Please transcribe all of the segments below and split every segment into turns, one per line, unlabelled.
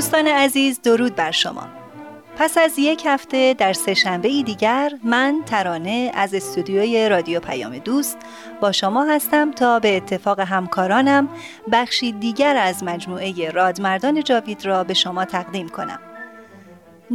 دوستان عزیز درود بر شما. پس از یک هفته در سهشنبه دیگر من ترانه از استودیوی رادیو پیام دوست با شما هستم تا به اتفاق همکارانم بخشی دیگر از مجموعه رادمردان جاوید را به شما تقدیم کنم.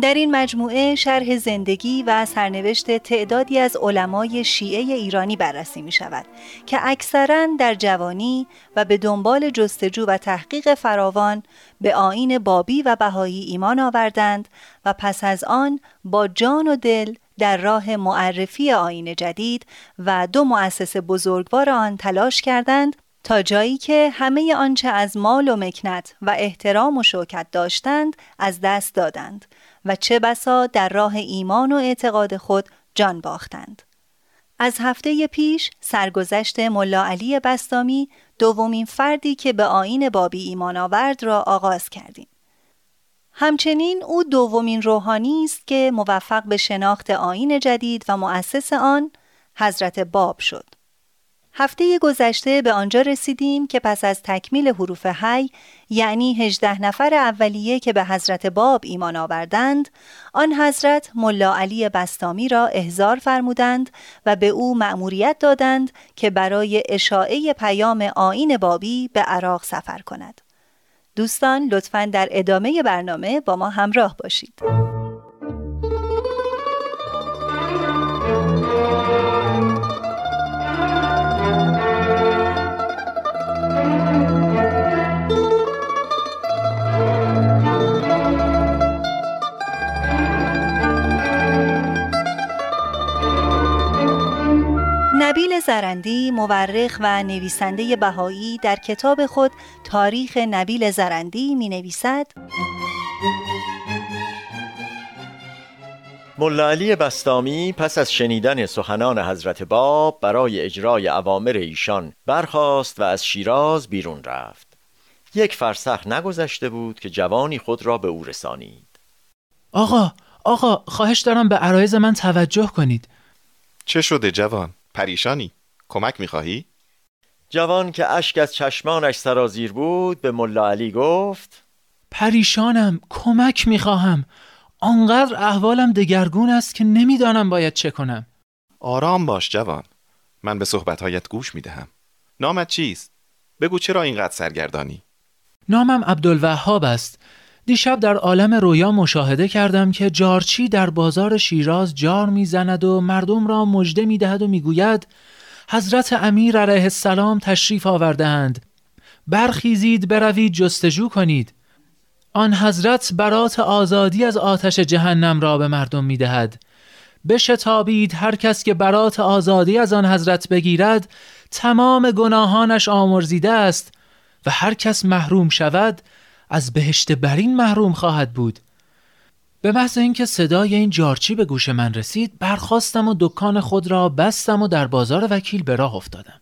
در این مجموعه شرح زندگی و سرنوشت تعدادی از علمای شیعه ایرانی بررسی می شود که اکثرا در جوانی و به دنبال جستجو و تحقیق فراوان به آین بابی و بهایی ایمان آوردند و پس از آن با جان و دل در راه معرفی آین جدید و دو مؤسس بزرگوار آن تلاش کردند تا جایی که همه آنچه از مال و مکنت و احترام و شوکت داشتند از دست دادند. و چه بسا در راه ایمان و اعتقاد خود جان باختند. از هفته پیش سرگذشت ملا علی بستامی دومین فردی که به آین بابی ایمان آورد را آغاز کردیم. همچنین او دومین روحانی است که موفق به شناخت آین جدید و مؤسس آن حضرت باب شد. هفته گذشته به آنجا رسیدیم که پس از تکمیل حروف حی یعنی هجده نفر اولیه که به حضرت باب ایمان آوردند آن حضرت ملا علی بستامی را احضار فرمودند و به او مأموریت دادند که برای اشاعه پیام آین بابی به عراق سفر کند. دوستان لطفا در ادامه برنامه با ما همراه باشید. نبیل زرندی مورخ و نویسنده بهایی در کتاب خود تاریخ نبیل زرندی می نویسد
ملا علی بستامی پس از شنیدن سخنان حضرت باب برای اجرای اوامر ایشان برخاست و از شیراز بیرون رفت. یک فرسخ نگذشته بود که جوانی خود را به او رسانید.
آقا آقا خواهش دارم به عرایز من توجه کنید.
چه شده جوان؟ پریشانی کمک می‌خواهی؟
جوان که اشک از چشمانش سرازیر بود به ملا علی گفت
پریشانم کمک می‌خواهم آنقدر احوالم دگرگون است که نمی‌دانم باید چه کنم
آرام باش جوان من به صحبتهایت گوش می‌دهم نامت چیست؟ بگو چرا اینقدر سرگردانی؟
نامم عبدالوهاب است دیشب در عالم رویا مشاهده کردم که جارچی در بازار شیراز جار می‌زند و مردم را مژده می‌دهد و می‌گوید حضرت امیر علیه السلام تشریف آوردهاند. برخیزید بروید جستجو کنید. آن حضرت برات آزادی از آتش جهنم را به مردم می‌دهد. بشتابید هر کس که برات آزادی از آن حضرت بگیرد تمام گناهانش آمرزیده است و هر کس محروم شود از بهشت برین محروم خواهد بود. به محض اینکه صدای این جارچی به گوش من رسید برخواستم و دکان خود را بستم و در بازار وکیل به راه افتادم.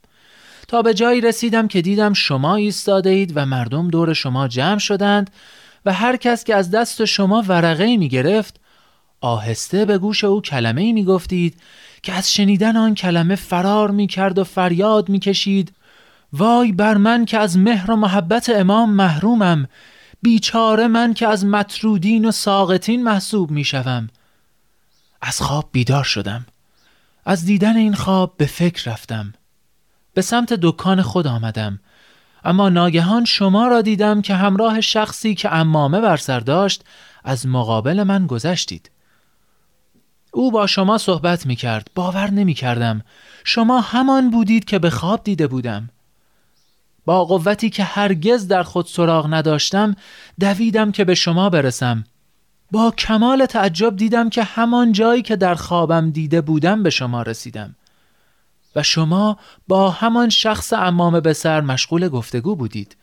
تا به جایی رسیدم که دیدم شما ایستاده اید و مردم دور شما جمع شدند و هر کس که از دست شما ورقه می گرفت آهسته به گوش او کلمه ای می گفتید که از شنیدن آن کلمه فرار می کرد و فریاد می کشید وای بر من که از مهر و محبت امام محرومم بیچاره من که از مطرودین و ساقتین محسوب می شوم. از خواب بیدار شدم. از دیدن این خواب به فکر رفتم. به سمت دکان خود آمدم. اما ناگهان شما را دیدم که همراه شخصی که امامه بر سر داشت از مقابل من گذشتید. او با شما صحبت می کرد باور نمی کردم شما همان بودید که به خواب دیده بودم. با قوتی که هرگز در خود سراغ نداشتم دویدم که به شما برسم. با کمال تعجب دیدم که همان جایی که در خوابم دیده بودم به شما رسیدم. و شما با همان شخص امام به سر مشغول گفتگو بودید.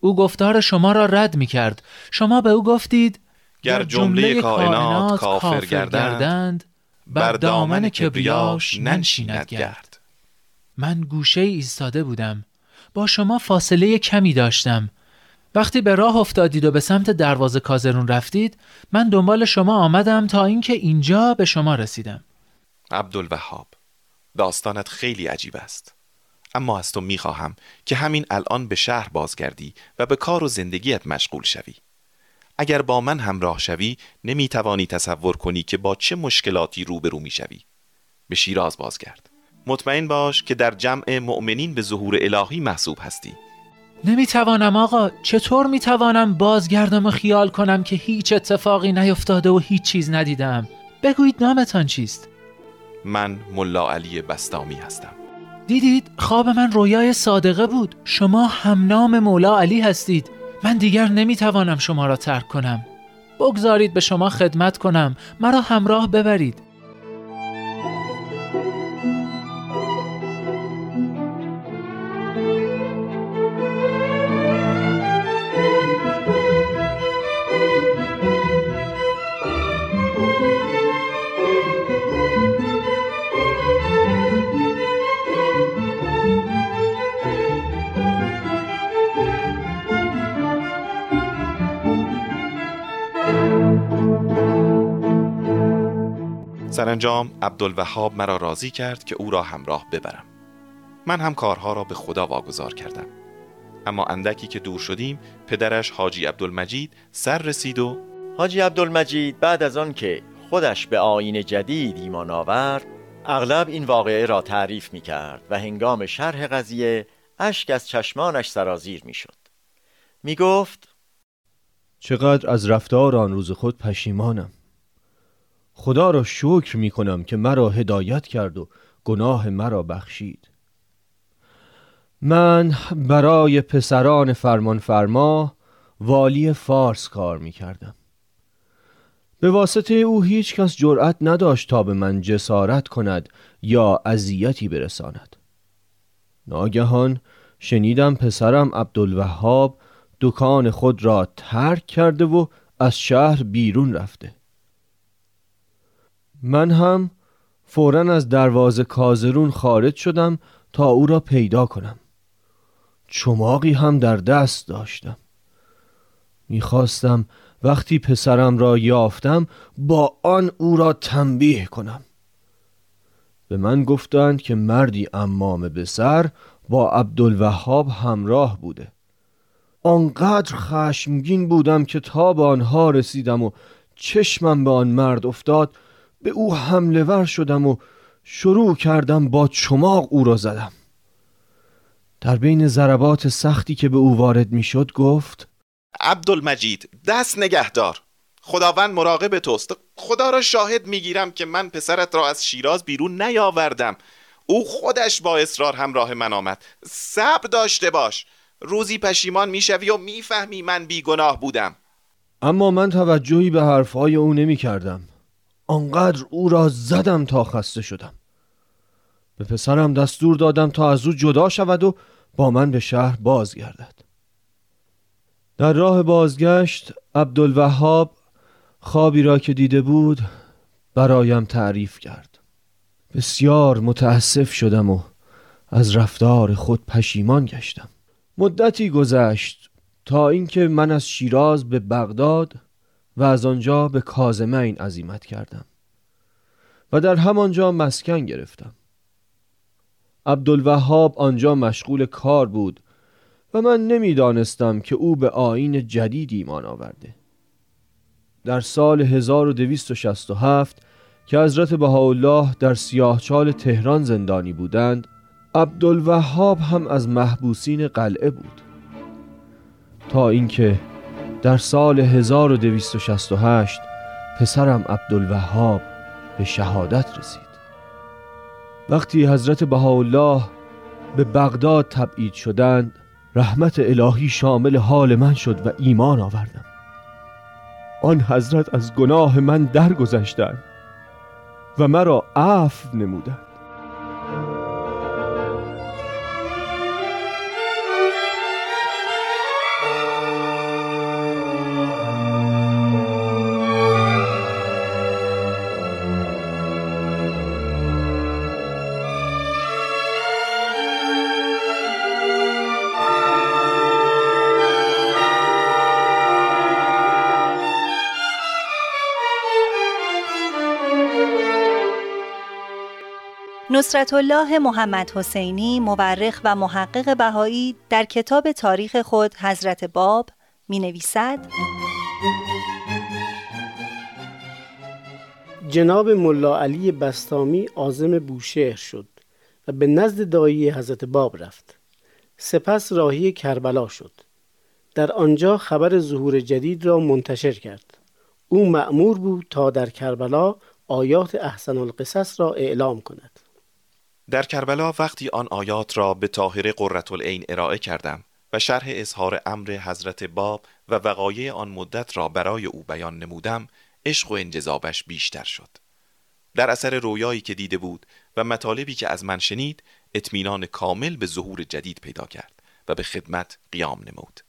او گفتار شما را رد می کرد شما به او گفتید
گر جمله کائنات کافر گردند بر دامن کبریاش ننشیند گرد.
من گوشه ایستاده بودم. با شما فاصله کمی داشتم. وقتی به راه افتادید و به سمت دروازه کازرون رفتید من دنبال شما آمدم تا اینکه اینجا به شما رسیدم.
عبدالوهاب داستانت خیلی عجیب است. اما از تو می‌خواهم که همین الان به شهر بازگردی و به کار و زندگیت مشغول شوی. اگر با من همراه شوی نمی‌توانی تصور کنی که با چه مشکلاتی روبرو می‌شوی. به شیراز بازگرد. مطمئن باش که در جمع مؤمنین به ظهور الهی محسوب هستی.
نمی‌توانم آقا. چطور می‌توانم بازگردم و خیال کنم که هیچ اتفاقی نیفتاده و هیچ چیز ندیدم؟ بگویید نامتان چیست؟
من ملا علی بستامی هستم.
دیدید خواب من رویای صادقه بود. شما هم نام مولا علی هستید. من دیگر نمی‌توانم شما را ترک کنم. بگذارید به شما خدمت کنم. مرا همراه ببرید.
سرانجام عبدالوهاب مرا راضی کرد که او را همراه ببرم. من هم کارها را به خدا واگذار کردم. اما اندکی که دور شدیم پدرش حاجی عبدالمجید سر رسید و
حاجی عبدالمجید بعد از آن که خودش به آین جدید ایمان آورد اغلب این واقعه را تعریف می کرد و هنگام شرح قضیه اشک از چشمانش سرازیر می شد می گفت
چقدر از رفتار آن روز خود پشیمانم. خدا را شکر می کنم که مرا هدایت کرد و گناه مرا بخشید. من برای پسران فرمان فرما والی فارس کار می کردم به واسطه او هیچ کس جرأت نداشت تا به من جسارت کند یا اذیتی برساند. ناگهان شنیدم پسرم عبدالوهاب دکان خود را ترک کرده و از شهر بیرون رفته. من هم فورا از دروازه کازرون خارج شدم تا او را پیدا کنم. چماقی هم در دست داشتم. می‌خواستم وقتی پسرم را یافتم با آن او را تنبیه کنم. به من گفتند که مردی امام به سر با عبدالوهاب همراه بوده. آنقدر خشمگین بودم که تا به آنها رسیدم و چشمم به آن مرد افتاد به او حمله ور شدم و شروع کردم با چماق او را زدم. در بین ضربات سختی که به او وارد می شد گفت
عبدالمجید دست نگهدار. خداوند مراقب توست. خدا را شاهد می‌گیرم که من پسرت را از شیراز بیرون نیاوردم. او خودش با اصرار همراه من آمد. صبر داشته باش. روزی پشیمان می‌شوی و می‌فهمی من بیگناه بودم.
اما من توجهی به حرفهای او نمی کردم آنقدر او را زدم تا خسته شدم. به پسرم دستور دادم تا از او جدا شود و با من به شهر بازگردد. در راه بازگشت عبدالوهاب خوابی را که دیده بود برایم تعریف کرد. بسیار متاسف شدم و از رفتار خود پشیمان گشتم. مدتی گذشت تا اینکه من از شیراز به بغداد و از آنجا به کازمین عزیمت کردم و در همانجا مسکن گرفتم. عبدالوهاب آنجا مشغول کار بود و من نمی‌دانستم که او به آین جدید ایمان آورده. در سال 1267 که حضرت بهاءالله در سیاهچال تهران زندانی بودند عبدالوهاب هم از محبوسین قلعه بود. تا اینکه در سال 1268 پسرم عبدالوهاب به شهادت رسید. وقتی حضرت بهاءالله به بغداد تبعید شدند رحمت الهی شامل حال من شد و ایمان آوردم. آن حضرت از گناه من درگذشتند و مرا عفو نمودند.
نصرت الله محمد حسینی مورخ و محقق بهایی در کتاب تاریخ خود حضرت باب می نویسد
جناب ملا علی بستامی آزم بوشهر شد و به نزد دایی حضرت باب رفت. سپس راهی کربلا شد. در آنجا خبر ظهور جدید را منتشر کرد. او مأمور بود تا در کربلا آیات احسن القصص را اعلام کند.
در کربلا وقتی آن آیات را به طاهر قررت العین ارائه کردم و شرح اظهار امر حضرت باب و وقایع آن مدت را برای او بیان نمودم عشق و انجذابش بیشتر شد. در اثر رویایی که دیده بود و مطالبی که از من شنید اطمینان کامل به ظهور جدید پیدا کرد و به خدمت قیام نمود.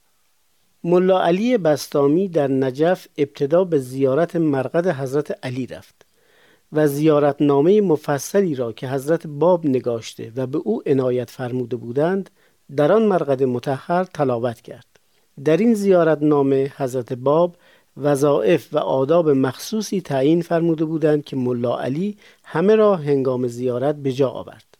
ملا علی بستامی در نجف ابتدا به زیارت مرقد حضرت علی رفت. و زیارتنامه مفصلی را که حضرت باب نگاشته و به او عنایت فرموده بودند در آن مرقد متحر تلاوت کرد. در این زیارتنامه حضرت باب وظائف و آداب مخصوصی تعیین فرموده بودند که ملا علی همه را هنگام زیارت به جا آورد.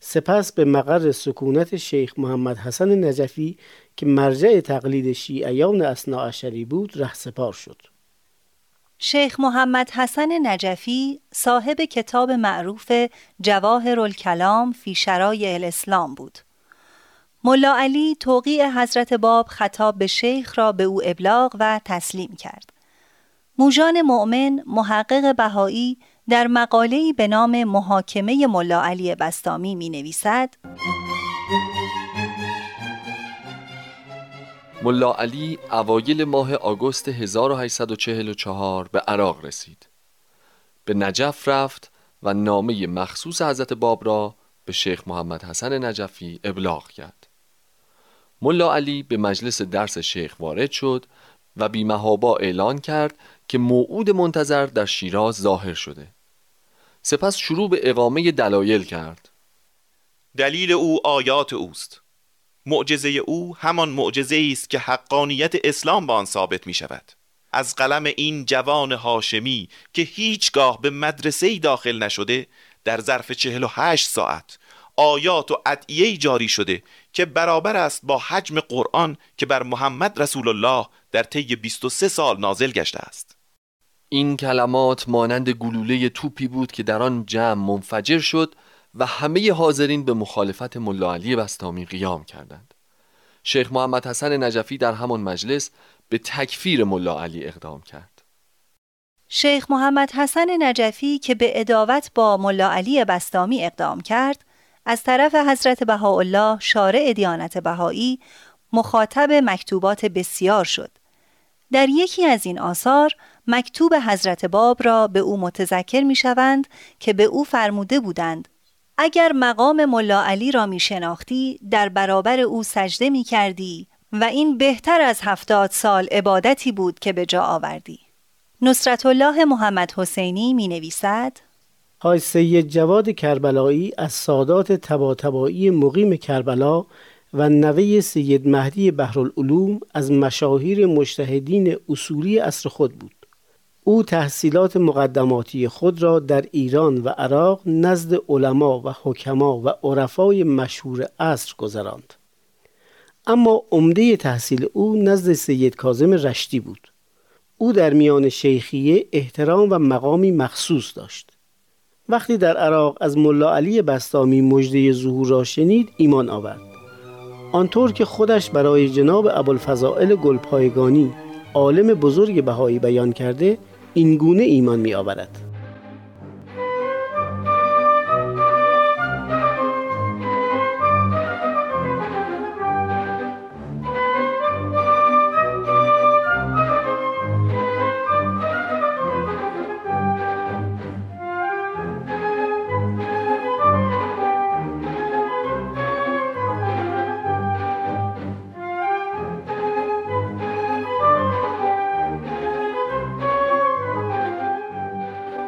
سپس به مقر سکونت شیخ محمد حسن نجفی که مرجع تقلید شیعیان اصناعشری بود رهسپار شد.
شیخ محمد حسن نجفی صاحب کتاب معروف جواهر الکلام فی شرای الاسلام بود. ملا علی توقیع حضرت باب خطاب به شیخ را به او ابلاغ و تسلیم کرد. موجان مؤمن محقق بهایی در مقاله‌ای به نام محاکمه ملا علی بستامی می نویسد
ملا علی اوایل ماه آگوست 1844 به عراق رسید. به نجف رفت و نامه مخصوص حضرت باب را به شیخ محمد حسن نجفی ابلاغ کرد. ملا علی به مجلس درس شیخ وارد شد و بیمهابا اعلان کرد که موعود منتظر در شیراز ظاهر شده. سپس شروع به اقامه دلایل کرد.
دلیل او آیات اوست. معجزه او همان معجزه است که حقانیت اسلام با آن ثابت می شود از قلم این جوان هاشمی که هیچگاه به مدرسه داخل نشده در ظرف چهل و هشت ساعت آیات و ادعیه جاری شده که برابر است با حجم قرآن که بر محمد رسول الله در طی 23 سال نازل گشته است.
این کلمات مانند گلوله توپی بود که در آن جمع منفجر شد و همه حاضرین به مخالفت ملا علی بستامی قیام کردند. شیخ محمد حسن نجفی در همان مجلس به تکفیر ملا علی اقدام کرد.
شیخ محمد حسن نجفی که به اداوت با ملا علی بستامی اقدام کرد از طرف حضرت بهاءالله شارع دیانت بهایی مخاطب مکتوبات بسیار شد. در یکی از این آثار مکتوب حضرت باب را به او متذکر می شوند که به او فرموده بودند اگر مقام ملا علی را می شناختی در برابر او سجده می کردی و این بهتر از هفتاد سال عبادتی بود که به جا آوردی. نصرت الله محمد حسینی می نویسد
های سید جواد کربلایی از سادات تباتبایی مقیم کربلا و نوه سید مهدی بحرالعلوم از مشاهیر مجتهدین اصولی اصر خود بود. او تحصیلات مقدماتی خود را در ایران و عراق نزد علما و حکما و عرفای مشهور عصر گذراند. اما عمده تحصیل او نزد سید کازم رشتی بود. او در میان شیخیه احترام و مقامی مخصوص داشت. وقتی در عراق از ملا علی بستامی مجده ظهور را شنید ایمان آورد. آنطور که خودش برای جناب ابوالفضائل گلپایگانی عالم بزرگ بهایی بیان کرده این گونه ایمان می آورد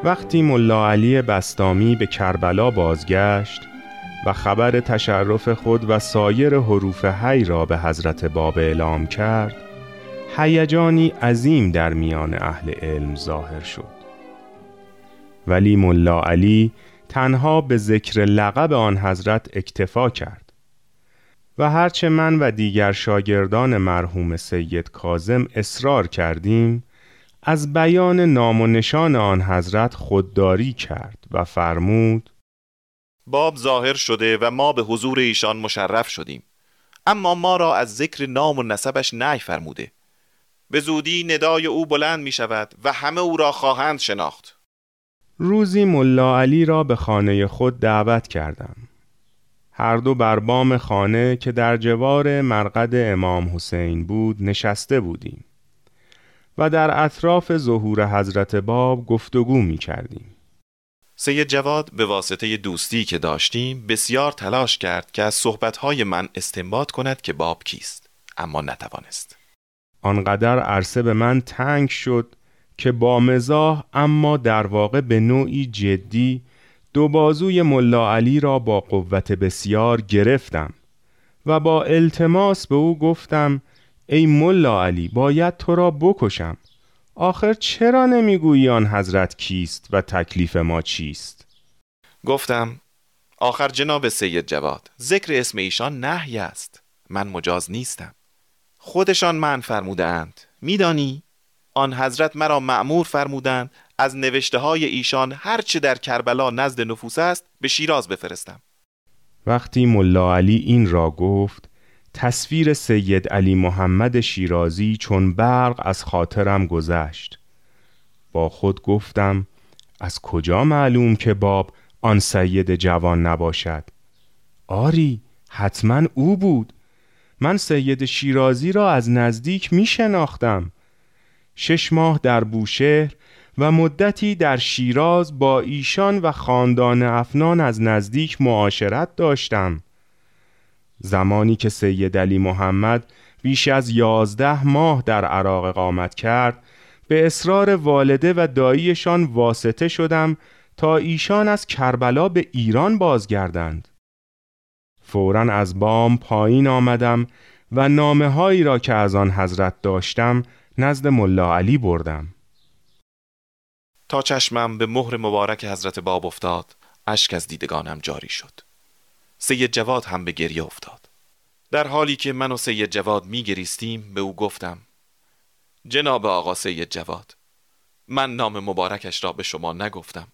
وقتی ملا علی بستامی به کربلا بازگشت و خبر تشرف خود و سایر حروف حی را به حضرت باب اعلام کرد هیجانی عظیم در میان اهل علم ظاهر شد. ولی ملا علی تنها به ذکر لقب آن حضرت اکتفا کرد و هرچه من و دیگر شاگردان مرحوم سید کازم اصرار کردیم از بیان نام و نشان آن حضرت خودداری کرد و فرمود
باب ظاهر شده و ما به حضور ایشان مشرف شدیم. اما ما را از ذکر نام و نسبش نهی فرموده. به زودی ندای او بلند می شود و همه او را خواهند شناخت.
روزی ملا علی را به خانه خود دعوت کردم. هر دو بر بام خانه که در جوار مرقد امام حسین بود نشسته بودیم. و در اطراف ظهور حضرت باب گفتگو می کردیم.
سید جواد به واسطه دوستی که داشتیم بسیار تلاش کرد که از صحبتهای من استنباط کند که باب کیست اما نتوانست
آنقدر عرصه به من تنگ شد که با مزاح اما در واقع به نوعی جدی دو بازوی ملا علی را با قوت بسیار گرفتم و با التماس به او گفتم ای ملا علی باید تو را بکشم. آخر چرا نمی‌گویی آن حضرت کیست و تکلیف ما چیست؟
گفتم آخر جناب سید جواد ذکر اسم ایشان نهی است. من مجاز نیستم. خودشان من فرمودند میدانی؟ آن حضرت مرا معمور فرمودند از نوشته های ایشان هرچه در کربلا نزد نفوس است به شیراز بفرستم.
وقتی ملا علی این را گفت تصویر سید علی محمد شیرازی چون برق از خاطرم گذشت. با خود گفتم از کجا معلوم که باب آن سید جوان نباشد؟ آری حتما او بود. من سید شیرازی را از نزدیک می شناختم. شش ماه در بوشهر و مدتی در شیراز با ایشان و خاندان افنان از نزدیک معاشرت داشتم. زمانی که سید علی محمد بیش از یازده ماه در عراق اقامت کرد به اصرار والده و داییشان واسطه شدم تا ایشان از کربلا به ایران بازگردند. فورا از بام پایین آمدم و نامه هایی را که از آن حضرت داشتم نزد ملا علی بردم.
تا چشمم به مهر مبارک حضرت باب افتاد اشک از دیدگانم جاری شد. سید جواد هم به گریه افتاد. در حالی که من و سید جواد می گریستیم به او گفتم جناب آقا سید جواد من نام مبارکش را به شما نگفتم.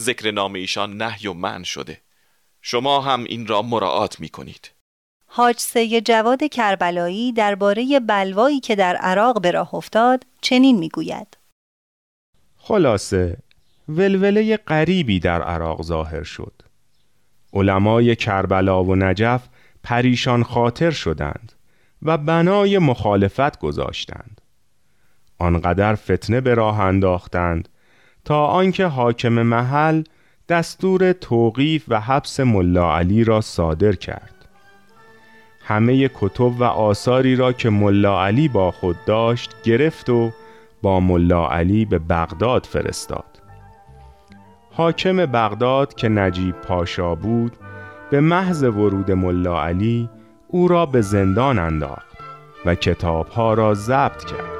ذکر نام ایشان نهی و من شده. شما هم این را مراعات می کنید
حاج سید جواد کربلایی درباره بلوایی که در عراق به راه افتاد چنین می‌گوید.
خلاصه ولوله غریبی در عراق ظاهر شد. علمای کربلا و نجف پریشان خاطر شدند و بنای مخالفت گذاشتند. آنقدر فتنه به راه انداختند تا آنکه حاکم محل دستور توقیف و حبس ملا علی را صادر کرد. همه کتب و آثاری را که ملا علی با خود داشت گرفت و با ملا علی به بغداد فرستاد. حاکم بغداد که نجیب پاشا بود به محض ورود ملا علی او را به زندان انداخت و کتابها را ضبط کرد.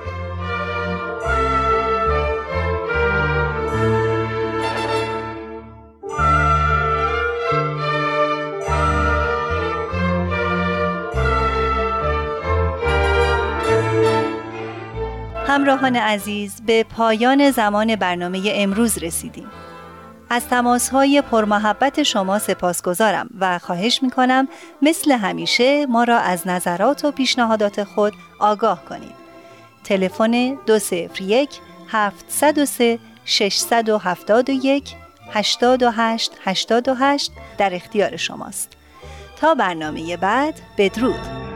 همراهان عزیز به پایان زمان برنامه امروز رسیدیم. از تماس های پرمحبت شما سپاسگزارم و خواهش می کنم مثل همیشه ما را از نظرات و پیشنهادات خود آگاه کنید. تلفن 201 703 671 828 88 در اختیار شماست. تا برنامه بعد بدرود.